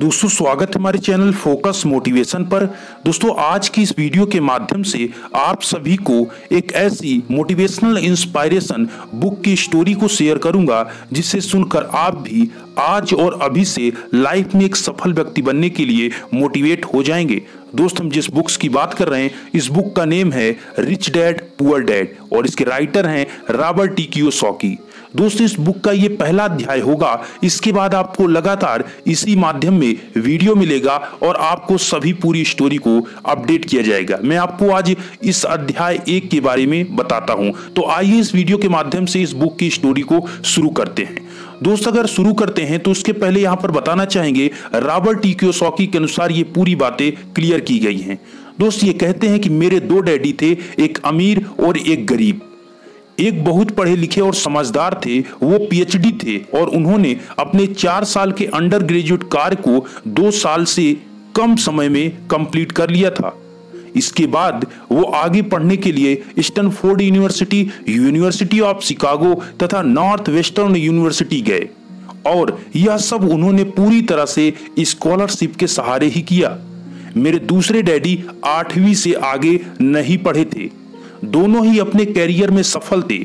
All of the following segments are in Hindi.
दोस्तों, स्वागत हमारे चैनल फोकस मोटिवेशन पर। दोस्तों, आज की इस वीडियो के माध्यम से आप सभी को एक ऐसी मोटिवेशनल इंस्पायरेशन बुक की स्टोरी को शेयर करूँगा, जिसे सुनकर आप भी आज और अभी से लाइफ में एक सफल व्यक्ति बनने के लिए मोटिवेट हो जाएँगे। दोस्त, हम जिस बुक्स की बात कर रहे हैं, इस बुक का नेम है रिच डैड पुअर डैड और इसके राइटर हैं रॉबर्ट टी कियोसाकी दोस्तों इस बुक का ये पहला अध्याय होगा। इसके बाद आपको लगातार इसी माध्यम में वीडियो मिलेगा और आपको सभी पूरी स्टोरी को अपडेट किया जाएगा। मैं आपको आज इस अध्याय एक के बारे में बताता हूँ। तो आइए इस वीडियो के माध्यम से इस बुक की स्टोरी को शुरू करते हैं। दोस्त, अगर शुरू करते हैं तो उसके पहले यहाँ पर बताना चाहेंगे, रॉबर्ट टी क्योसॉकी के अनुसार ये पूरी बातें क्लियर की गई हैं। दोस्त, ये कहते हैं कि मेरे दो डैडी थे, एक अमीर और एक गरीब। एक बहुत पढ़े लिखे और समझदार थे, वो पीएचडी थे और उन्होंने अपने चार साल के अंडर ग्रेजुएट कार्य को दो साल से कम समय में कंप्लीट कर लिया था। इसके बाद वो आगे पढ़ने के लिए Stanford University University of Chicago तथा नॉर्थ वेस्टर्न यूनिवर्सिटी गए और यह सब उन्होंने पूरी तरह से स्कॉलरशिप के सहारे ही किया। मेरे दूसरे डैडी आठवीं से आगे नहीं पढ़े थे। दोनों ही अपने कैरियर में सफल थे।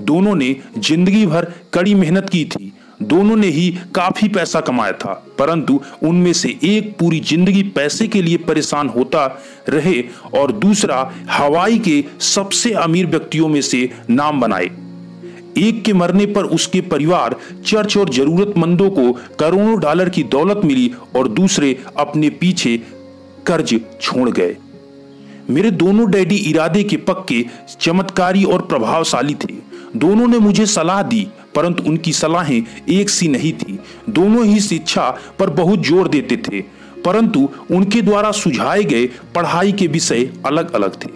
दोनों ने ज़िंदगी भर कड़ी मेहनत की थी। दोनों ने ही काफ़ी पैसा कमाया था, परंतु उनमें से एक पूरी ज़िंदगी पैसे के लिए परेशान होता रहे और दूसरा हवाई के सबसे अमीर व्यक्तियों में से नाम बनाए। एक के मरने पर उसके परिवार चर्च और जरूरतमंदों को करोड़ों डॉलर की दौलत मिली और दूसरे अपने पीछे कर्ज छोड़ गए। मेरे दोनों डैडी इरादे के पक्के, चमत्कारी और प्रभावशाली थे। दोनों ने मुझे सलाह दी, परंतु उनकी सलाहें एक सी नहीं थी। दोनों ही शिक्षा पर बहुत ज़ोर देते थे, परंतु उनके द्वारा सुझाए गए पढ़ाई के विषय अलग अलग थे।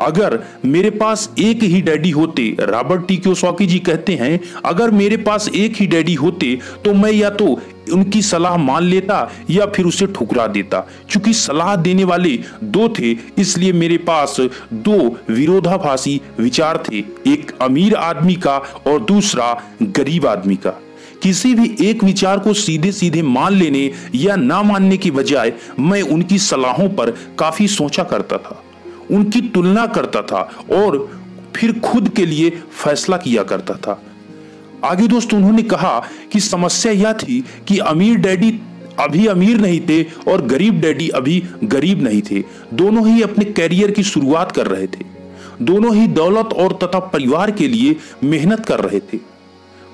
अगर मेरे पास एक ही डैडी होते, रॉबर्ट टी. क्योसॉकी जी कहते हैं, अगर मेरे पास एक ही डैडी होते तो मैं या तो उनकी सलाह मान लेता या फिर उसे ठुकरा देता। क्योंकि सलाह देने वाले दो थे, इसलिए मेरे पास दो विरोधाभासी विचार थे, एक अमीर आदमी का और दूसरा गरीब आदमी का। किसी भी एक विचार को सीधे सीधे मान लेने या ना मानने की बजाय, मैं उनकी सलाहों पर काफ़ी सोचा करता था। उनकी तुलना करता था और फिर खुद के लिए फैसला किया करता था। आगे दोस्त, उन्होंने कहा कि समस्या यह थी कि अमीर डैडी अभी अमीर नहीं थे और गरीब डैडी अभी गरीब नहीं थे। दोनों ही अपने कैरियर की शुरुआत कर रहे थे। दोनों ही दौलत और तथा परिवार के लिए मेहनत कर रहे थे।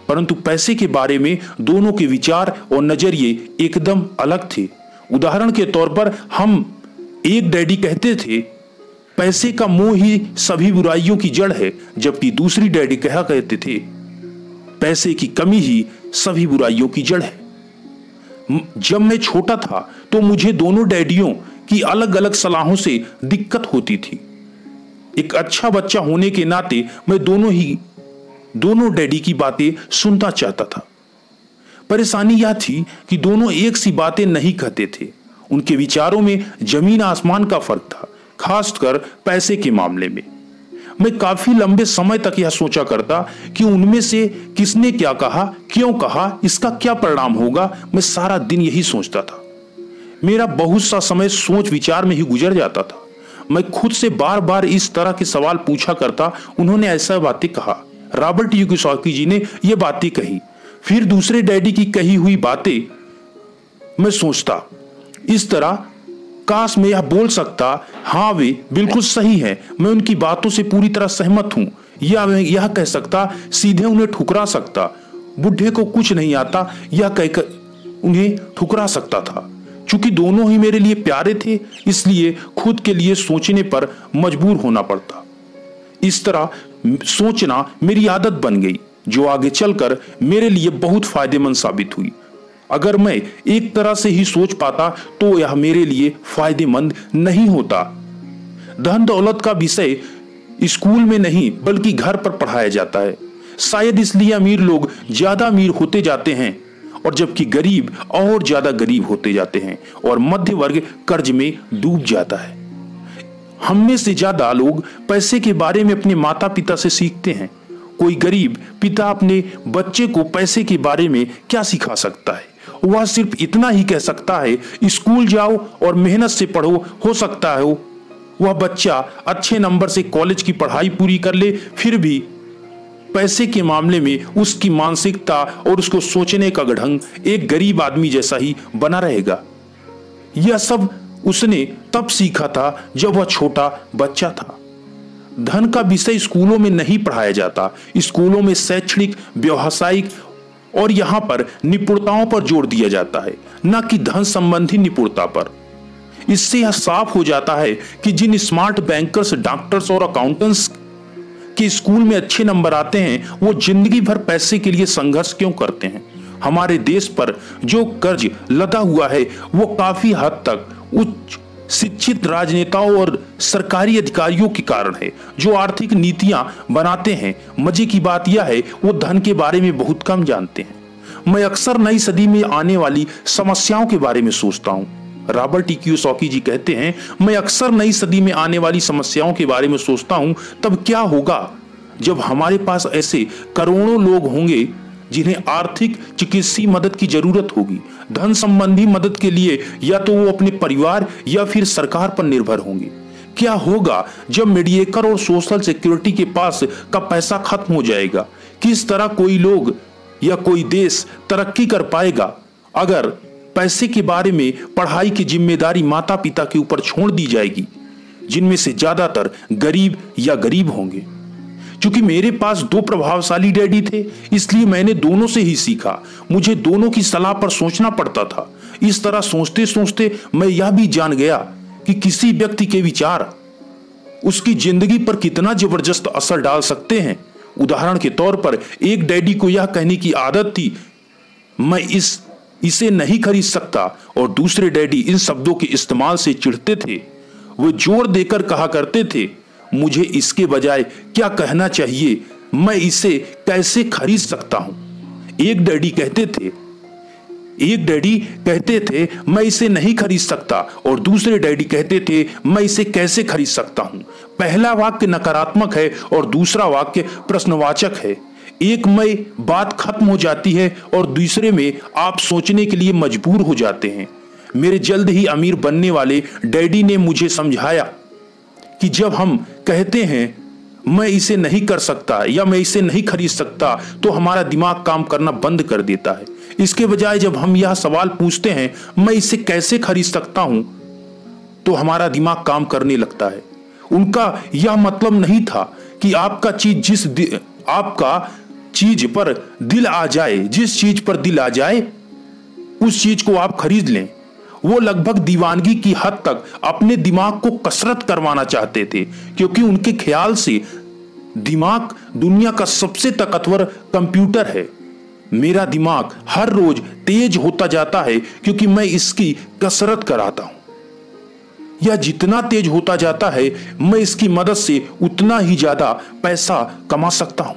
परंतु पैसे के बारे में दोनों के विचार और नज़रिए एकदम अलग थे। उदाहरण के तौर पर हम एक डैडी कहते थे पैसे का मोह ही सभी बुराइयों की जड़ है, जबकि दूसरी डैडी कहा कहते थे, पैसे की कमी ही सभी बुराइयों की जड़ है। जब मैं छोटा था तो मुझे दोनों डैडियों की अलग अलग सलाहों से दिक्कत होती थी। एक अच्छा बच्चा होने के नाते मैं दोनों ही, दोनों डैडी की बातें सुनता चाहता था। परेशानी यह थी कि दोनों एक सी बातें नहीं कहते थे। उनके विचारों में ज़मीन आसमान का फ़र्क था। खासकर पैसे के मामले में। मैं काफ़ी लंबे समय तक यह सोचा करता कि उनमें से किसने क्या कहा, क्यों कहा, इसका क्या परिणाम होगा, मैं सारा दिन यही सोचता था। मेरा बहुत सा समय सोच विचार में ही गुजर जाता था। मैं खुद से बार बार इस तरह के सवाल पूछा करता, उन्होंने ऐसा बातें कहा। रॉबर्ट यूकिसॉकी जी ने यह बातें कही। फिर दूसरे डैडी की कही हुई बातें मैं सोचता, इस तरह काश मैं यह बोल सकता हाँ वे बिल्कुल सही है, मैं उनकी बातों से पूरी तरह सहमत हूँ। या मैं यह कह सकता, सीधे उन्हें ठुकरा सकता। बुढ़े को कुछ नहीं आता, यह कहकर उन्हें ठुकरा सकता था। चूँकि दोनों ही मेरे लिए प्यारे थे, इसलिए खुद के लिए सोचने पर मजबूर होना पड़ता। इस तरह सोचना मेरी आदत बन गई, जो आगे चलकर मेरे लिए बहुत फ़ायदेमंद साबित हुई। अगर मैं एक तरह से ही सोच पाता तो यह मेरे लिए फ़ायदेमंद नहीं होता। धन दौलत का विषय स्कूल में नहीं, बल्कि घर पर पढ़ाया जाता है। शायद इसलिए अमीर लोग ज़्यादा अमीर होते जाते हैं, और जबकि गरीब और ज़्यादा गरीब होते जाते हैं, और मध्य वर्ग कर्ज में डूब जाता है। हम में से ज़्यादा लोग पैसे के बारे में अपने माता पिता से सीखते हैं। कोई गरीब पिता अपने बच्चे को पैसे के बारे में क्या सिखा सकता है? वह सिर्फ़ इतना ही कह सकता है, स्कूल जाओ और मेहनत से पढ़ो, हो सकता है वह बच्चा अच्छे नंबर से कॉलेज की पढ़ाई पूरी कर ले, फिर भी पैसे के मामले में उसकी मानसिकता और उसको सोचने का ढंग एक गरीब आदमी जैसा ही बना रहेगा। यह सब उसने तब सीखा था जब वह छोटा बच्चा था। धन का विषय स्कूलों में नहीं पढ़ाया जाता। स्कूलों में शैक्षणिक, व्यवसायिक और यहाँ पर निपुणताओं पर ज़ोर दिया जाता है, न कि धन संबंधी निपुणता पर। इससे यह साफ़ हो जाता है कि जिन स्मार्ट बैंकर्स डॉक्टर्स और अकाउंटेंट्स के स्कूल में अच्छे नंबर आते हैं, वो ज़िंदगी भर पैसे के लिए संघर्ष क्यों करते हैं? हमारे देश पर जो कर्ज लदा हुआ है, वो काफ़ी हद तक उच्च शिक्षित राजनेताओं और सरकारी अधिकारियों के कारण है, जो आर्थिक नीतियाँ बनाते हैं। मज़े की बात यह है, वो धन के बारे में बहुत कम जानते हैं। मैं अक्सर नई सदी में आने वाली समस्याओं के बारे में सोचता हूँ। Robert T. जी कहते हैं, मैं अक्सर नई सदी में आने वाली समस्याओं के बारे में सोचता हूँ, तब क्या होगा? जब हमारे पास ऐसे करोड़ों लोग होंगे, जिन्हें आर्थिक चिकित्सीय मदद की ज़रूरत होगी धन संबंधी मदद के लिए या तो वो अपने परिवार या फिर सरकार पर निर्भर होंगे। क्या होगा जब मीडिएकर और सोशल सिक्योरिटी के पास का पैसा खत्म हो जाएगा? किस तरह कोई लोग या कोई देश तरक्की कर पाएगा? अगर पैसे के बारे में पढ़ाई की ज़िम्मेदारी माता पिता के ऊपर छोड़ दी जाएगी, जिनमें से ज़्यादातर गरीब या गरीब होंगे। क्योंकि मेरे पास दो प्रभावशाली डैडी थे, इसलिए मैंने दोनों से ही सीखा। मुझे दोनों की सलाह पर सोचना पड़ता था। इस तरह सोचते सोचते मैं यह भी जान गया कि किसी व्यक्ति के विचार, उसकी ज़िंदगी पर कितना ज़बरदस्त असर डाल सकते हैं। उदाहरण के तौर पर, एक डैडी को यह कहने की आदत थी, मैं इस, इसे नहीं खरीद सकता, और दूसरे डैडी इन शब्दों के इस्तेमाल से चिढ़ते थे। वे ज़ोर देकर कहा करते थे मुझे इसके बजाय क्या कहना चाहिए? मैं इसे कैसे खरीद सकता हूँ? एक डैडी कहते थे, एक डैडी कहते थे, मैं इसे नहीं खरीद सकता। और दूसरे डैडी कहते थे, मैं इसे कैसे खरीद सकता हूँ? पहला वाक्य नकारात्मक है और दूसरा वाक्य प्रश्नवाचक है। एक में बात खत्म हो जाती है और दूसरे में आप सोचने के लिए मजबूर हो जाते हैं। मेरे जल्द ही अमीर बनने वाले डैडी ने मुझे समझाया। कि जब हम कहते हैं, मैं इसे नहीं कर सकता या मैं इसे नहीं खरीद सकता तो हमारा दिमाग काम करना बंद कर देता है। इसके बजाय जब हम यह सवाल पूछते हैं, मैं इसे कैसे खरीद सकता हूँ? तो हमारा दिमाग काम करने लगता है। उनका यह मतलब नहीं था कि आपका चीज़ जिस आपका चीज़ पर दिल आ जाए, जिस चीज़ पर दिल आ जाए, उस चीज़ को आप खरीद लें। वो लगभग दीवानगी की हद तक अपने दिमाग को कसरत करवाना चाहते थे, क्योंकि उनके ख्याल से दिमाग दुनिया का सबसे ताकतवर कंप्यूटर है। मेरा दिमाग हर रोज तेज होता जाता है, क्योंकि मैं इसकी कसरत कराता हूँ। यह जितना तेज होता जाता है, मैं इसकी मदद से उतना ही ज़्यादा पैसा कमा सकता हूँ।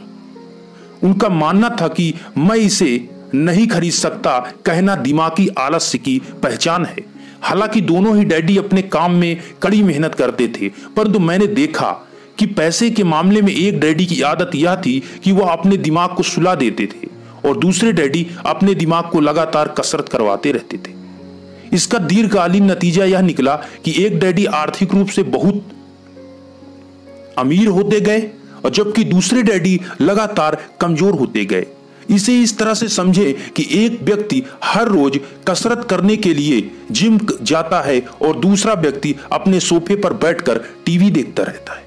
उनका मानना था कि मैं इसे नहीं खरीद सकता, कहना दिमागी आलस्य की पहचान है। हालाँकि दोनों ही डैडी अपने काम में कड़ी मेहनत करते थे, परंतु मैंने देखा कि पैसे के मामले में एक डैडी की आदत यह थी कि वह अपने दिमाग को सुला देते थे और दूसरे डैडी अपने दिमाग को लगातार कसरत करवाते रहते थे। इसका दीर्घकालीन नतीजा यह निकला कि एक डैडी आर्थिक रूप से बहुत अमीर होते गए और जबकि दूसरे डैडी लगातार कमज़ोर होते गए। इसे इस तरह से समझे कि एक व्यक्ति हर रोज कसरत करने के लिए जिम जाता है और दूसरा व्यक्ति अपने सोफे पर बैठकर टीवी देखता रहता है।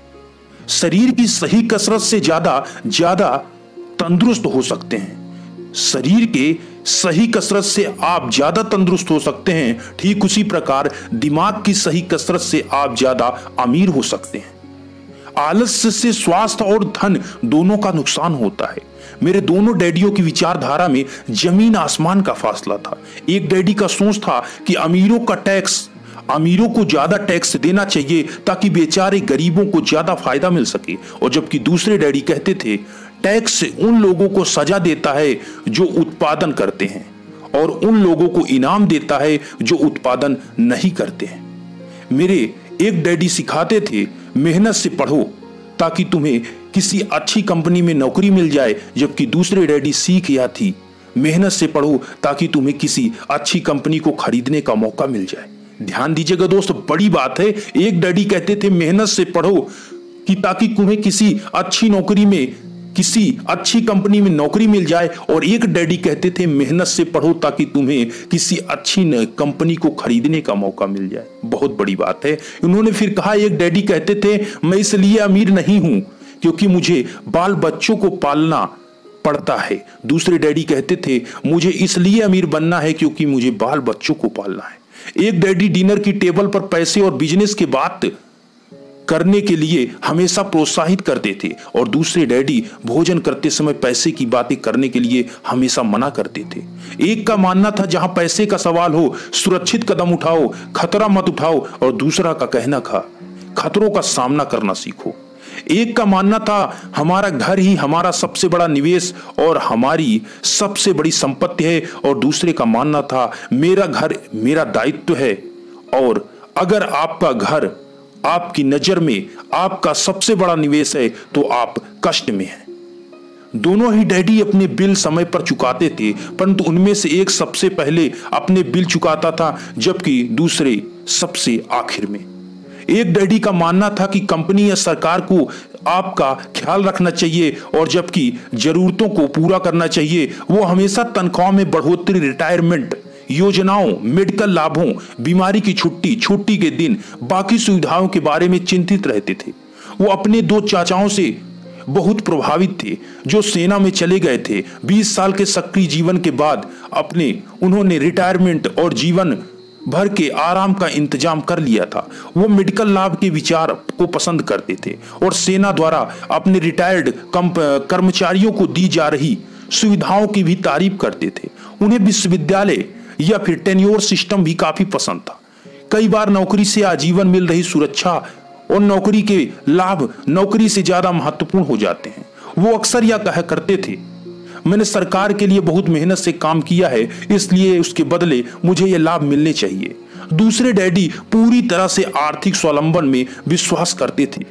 शरीर की सही कसरत से ज़्यादा ज़्यादा तंदुरुस्त हो सकते हैं। शरीर के सही कसरत से आप ज़्यादा तंदुरुस्त हो सकते हैं। ठीक उसी प्रकार दिमाग की सही कसरत से आप ज़्यादा अमीर हो सकते हैं। आलस्य से स्वास्थ्य और धन दोनों का नुकसान होता है। मेरे दोनों डैडियों की विचारधारा में ज़मीन आसमान का फासला था। एक डैडी का सोच था कि अमीरों का टैक्स, अमीरों को ज़्यादा टैक्स देना चाहिए ताकि बेचारे गरीबों को ज़्यादा फ़ायदा मिल सके। और जबकि दूसरे डैडी कहते थे, टैक्स उन लोगों को सजा देता है जो उत्पादन करते हैं और उन लोगों को इनाम देता है जो उत्पादन नहीं करते हैं। मेरे एक डैडी सिखाते थे, मेहनत से पढ़ो ताकि तुम्हें किसी अच्छी कंपनी में नौकरी मिल जाए, जबकि दूसरे डैडी सीख या थी। मेहनत से पढ़ो, ताकि तुम्हें किसी अच्छी कंपनी को खरीदने का मौका मिल जाए। ध्यान दीजिएगा दोस्त, बड़ी बात है, एक डैडी कहते थे, मेहनत से पढ़ो, कि ताकि तुम्हें किसी अच्छी नौकरी में, किसी अच्छी कंपनी में नौकरी मिल जाए। और एक डैडी कहते थे, मेहनत से पढ़ो, ताकि तुम्हें किसी अच्छी कंपनी को खरीदने का मौका मिल जाए। बहुत बड़ी बात है। उन्होंने फिर कहा, एक डैडी कहते थे, मैं इसलिए अमीर नहीं हूँ क्योंकि मुझे बाल बच्चों को पालना पड़ता है। दूसरे डैडी कहते थे, मुझे इसलिए अमीर बनना है क्योंकि मुझे बाल बच्चों को पालना है। एक डैडी डिनर की टेबल पर पैसे और बिज़नेस की बात करने के लिए हमेशा प्रोत्साहित करते थे और दूसरे डैडी भोजन करते समय पैसे की बातें करने के लिए हमेशा मना करते थे। एक का मानना था, जहाँ पैसे का सवाल हो, सुरक्षित कदम उठाओ, खतरा मत उठाओ। और दूसरा का कहना था, खतरों का सामना करना सीखो। एक का मानना था, हमारा घर ही हमारा सबसे बड़ा निवेश और हमारी सबसे बड़ी संपत्ति है। और दूसरे का मानना था, मेरा घर मेरा दायित्व है। और अगर आपका घर आपकी नज़र में आपका सबसे बड़ा निवेश है तो आप कष्ट में हैं। दोनों ही डैडी अपने बिल समय पर चुकाते थे, परंतु उनमें से एक सबसे पहले अपने बिल चुकाता था, जबकि दूसरे सबसे आखिर में। एक डैडी का मानना था कि कंपनी या सरकार को आपका ख्याल रखना चाहिए और जबकि जरूरतों को पूरा करना चाहिए। वो हमेशा तनख्वाह में बढ़ोतरी रिटायरमेंट योजनाओं मेडिकल लाभों, बीमारी की छुट्टी छुट्टी के दिन, बाकी सुविधाओं के बारे में चिंतित रहते थे। वो अपने दो चाचाओं से बहुत प्रभावित थे, जो सेना में चले गए थे। 20 साल के सक्रिय जीवन के बाद अपने, उन्होंने रिटायरमेंट और जीवन भर के आराम का इंतज़ाम कर लिया था। वो मेडिकल लाभ के विचार को पसंद करते थे और सेना द्वारा अपने रिटायर्ड कर्मचारियों को दी जा रही सुविधाओं की भी तारीफ़ करते थे। उन्हें विश्वविद्यालय या फिर टेन्योर सिस्टम भी काफ़ी पसंद था। कई बार नौकरी से आजीवन मिल रही सुरक्षा और नौकरी के लाभ नौकरी से ज़्यादा महत्वपूर्ण हो जाते हैं। वो अक्सर यह कहा करते थे मैंने सरकार के लिए बहुत मेहनत से काम किया है, इसलिए उसके बदले मुझे यह लाभ मिलने चाहिए। दूसरे डैडी पूरी तरह से आर्थिक स्वावलंबन में विश्वास करते थे।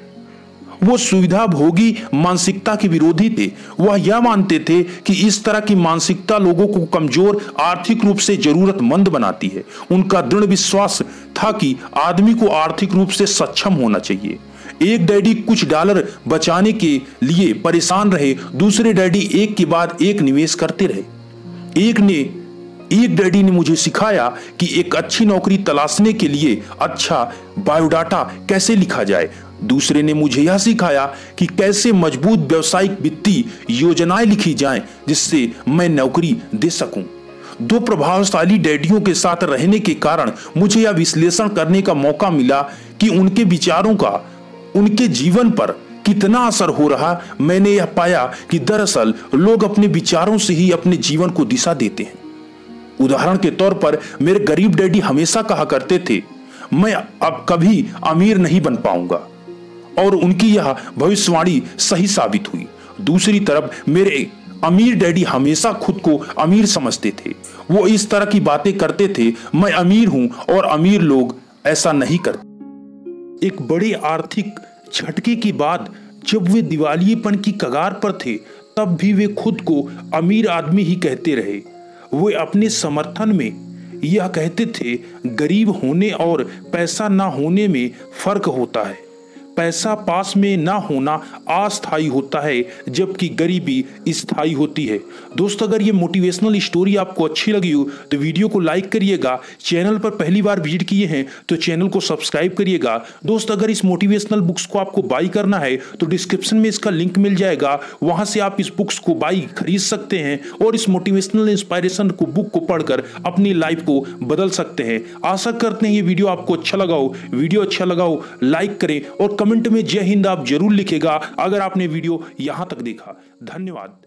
वो सुविधा भोगी मानसिकता के विरोधी थे। वह यह मानते थे कि इस तरह की मानसिकता लोगों को कमज़ोर, आर्थिक रूप से जरूरतमंद बनाती है। उनका दृढ़ विश्वास था कि आदमी को आर्थिक रूप से सक्षम होना चाहिए। एक डैडी कुछ डॉलर बचाने के लिए परेशान रहे, दूसरे डैडी एक के बाद एक निवेश करते रहे। एक ने, एक डैडी ने मुझे सिखाया कि एक अच्छी नौकरी तलाशने के लिए अच्छा बायोडाटा कैसे लिखा जाए। दूसरे ने मुझे यह सिखाया कि कैसे मज़बूत व्यवसायिक वित्तीय योजनाएँ लिखी जाएँ, जिससे मैं नौकरी दे सकूँ। दो प्रभावशाली डैडियों के साथ रहने के कारण मुझे यह विश्लेषण करने का मौका मिला कि उनके विचारों का उनके जीवन पर कितना असर हो रहा, मैंने यह पाया कि दरअसल लोग अपने विचारों से ही अपने जीवन को दिशा देते हैं। उदाहरण के तौर पर मेरे गरीब डैडी हमेशा कहा करते थे, मैं अब कभी अमीर नहीं बन पाऊँगा। और उनकी यह भविष्यवाणी सही साबित हुई। दूसरी तरफ़ मेरे अमीर डैडी हमेशा खुद को अमीर समझते थे। वो इस तरह की बातें करते थे, मैं अमीर हूँ और अमीर लोग ऐसा नहीं करते। एक बड़े आर्थिक झटके के बाद जब वे दिवालियेपन की कगार पर थे, तब भी वे खुद को अमीर आदमी ही कहते रहे। वे अपने समर्थन में यह कहते थे, गरीब होने और पैसा ना होने में फ़र्क होता है। पैसा पास में ना होना अस्थायी होता है, जबकि गरीबी स्थायी होती है। दोस्तों, अगर ये मोटिवेशनल स्टोरी आपको अच्छी लगी हो तो वीडियो को लाइक करिएगा। चैनल पर पहली बार विज़िट किए हैं तो चैनल को सब्सक्राइब करिएगा। दोस्त, अगर इस मोटिवेशनल बुक्स को आपको बाई करना है तो डिस्क्रिप्शन में इसका लिंक मिल जाएगा। वहाँ से आप इस बुक्स को बाई खरीद सकते हैं और इस मोटिवेशनल इंस्पायरेशन को बुक को पढ़कर अपनी लाइफ को बदल सकते हैं। आशा करते हैं ये वीडियो आपको अच्छा लगा हो। वीडियो अच्छा लगा हो लाइक करें और कमेंट में जय हिंद आप ज़रूर लिखेगा अगर आपने वीडियो यहाँ तक देखा। धन्यवाद।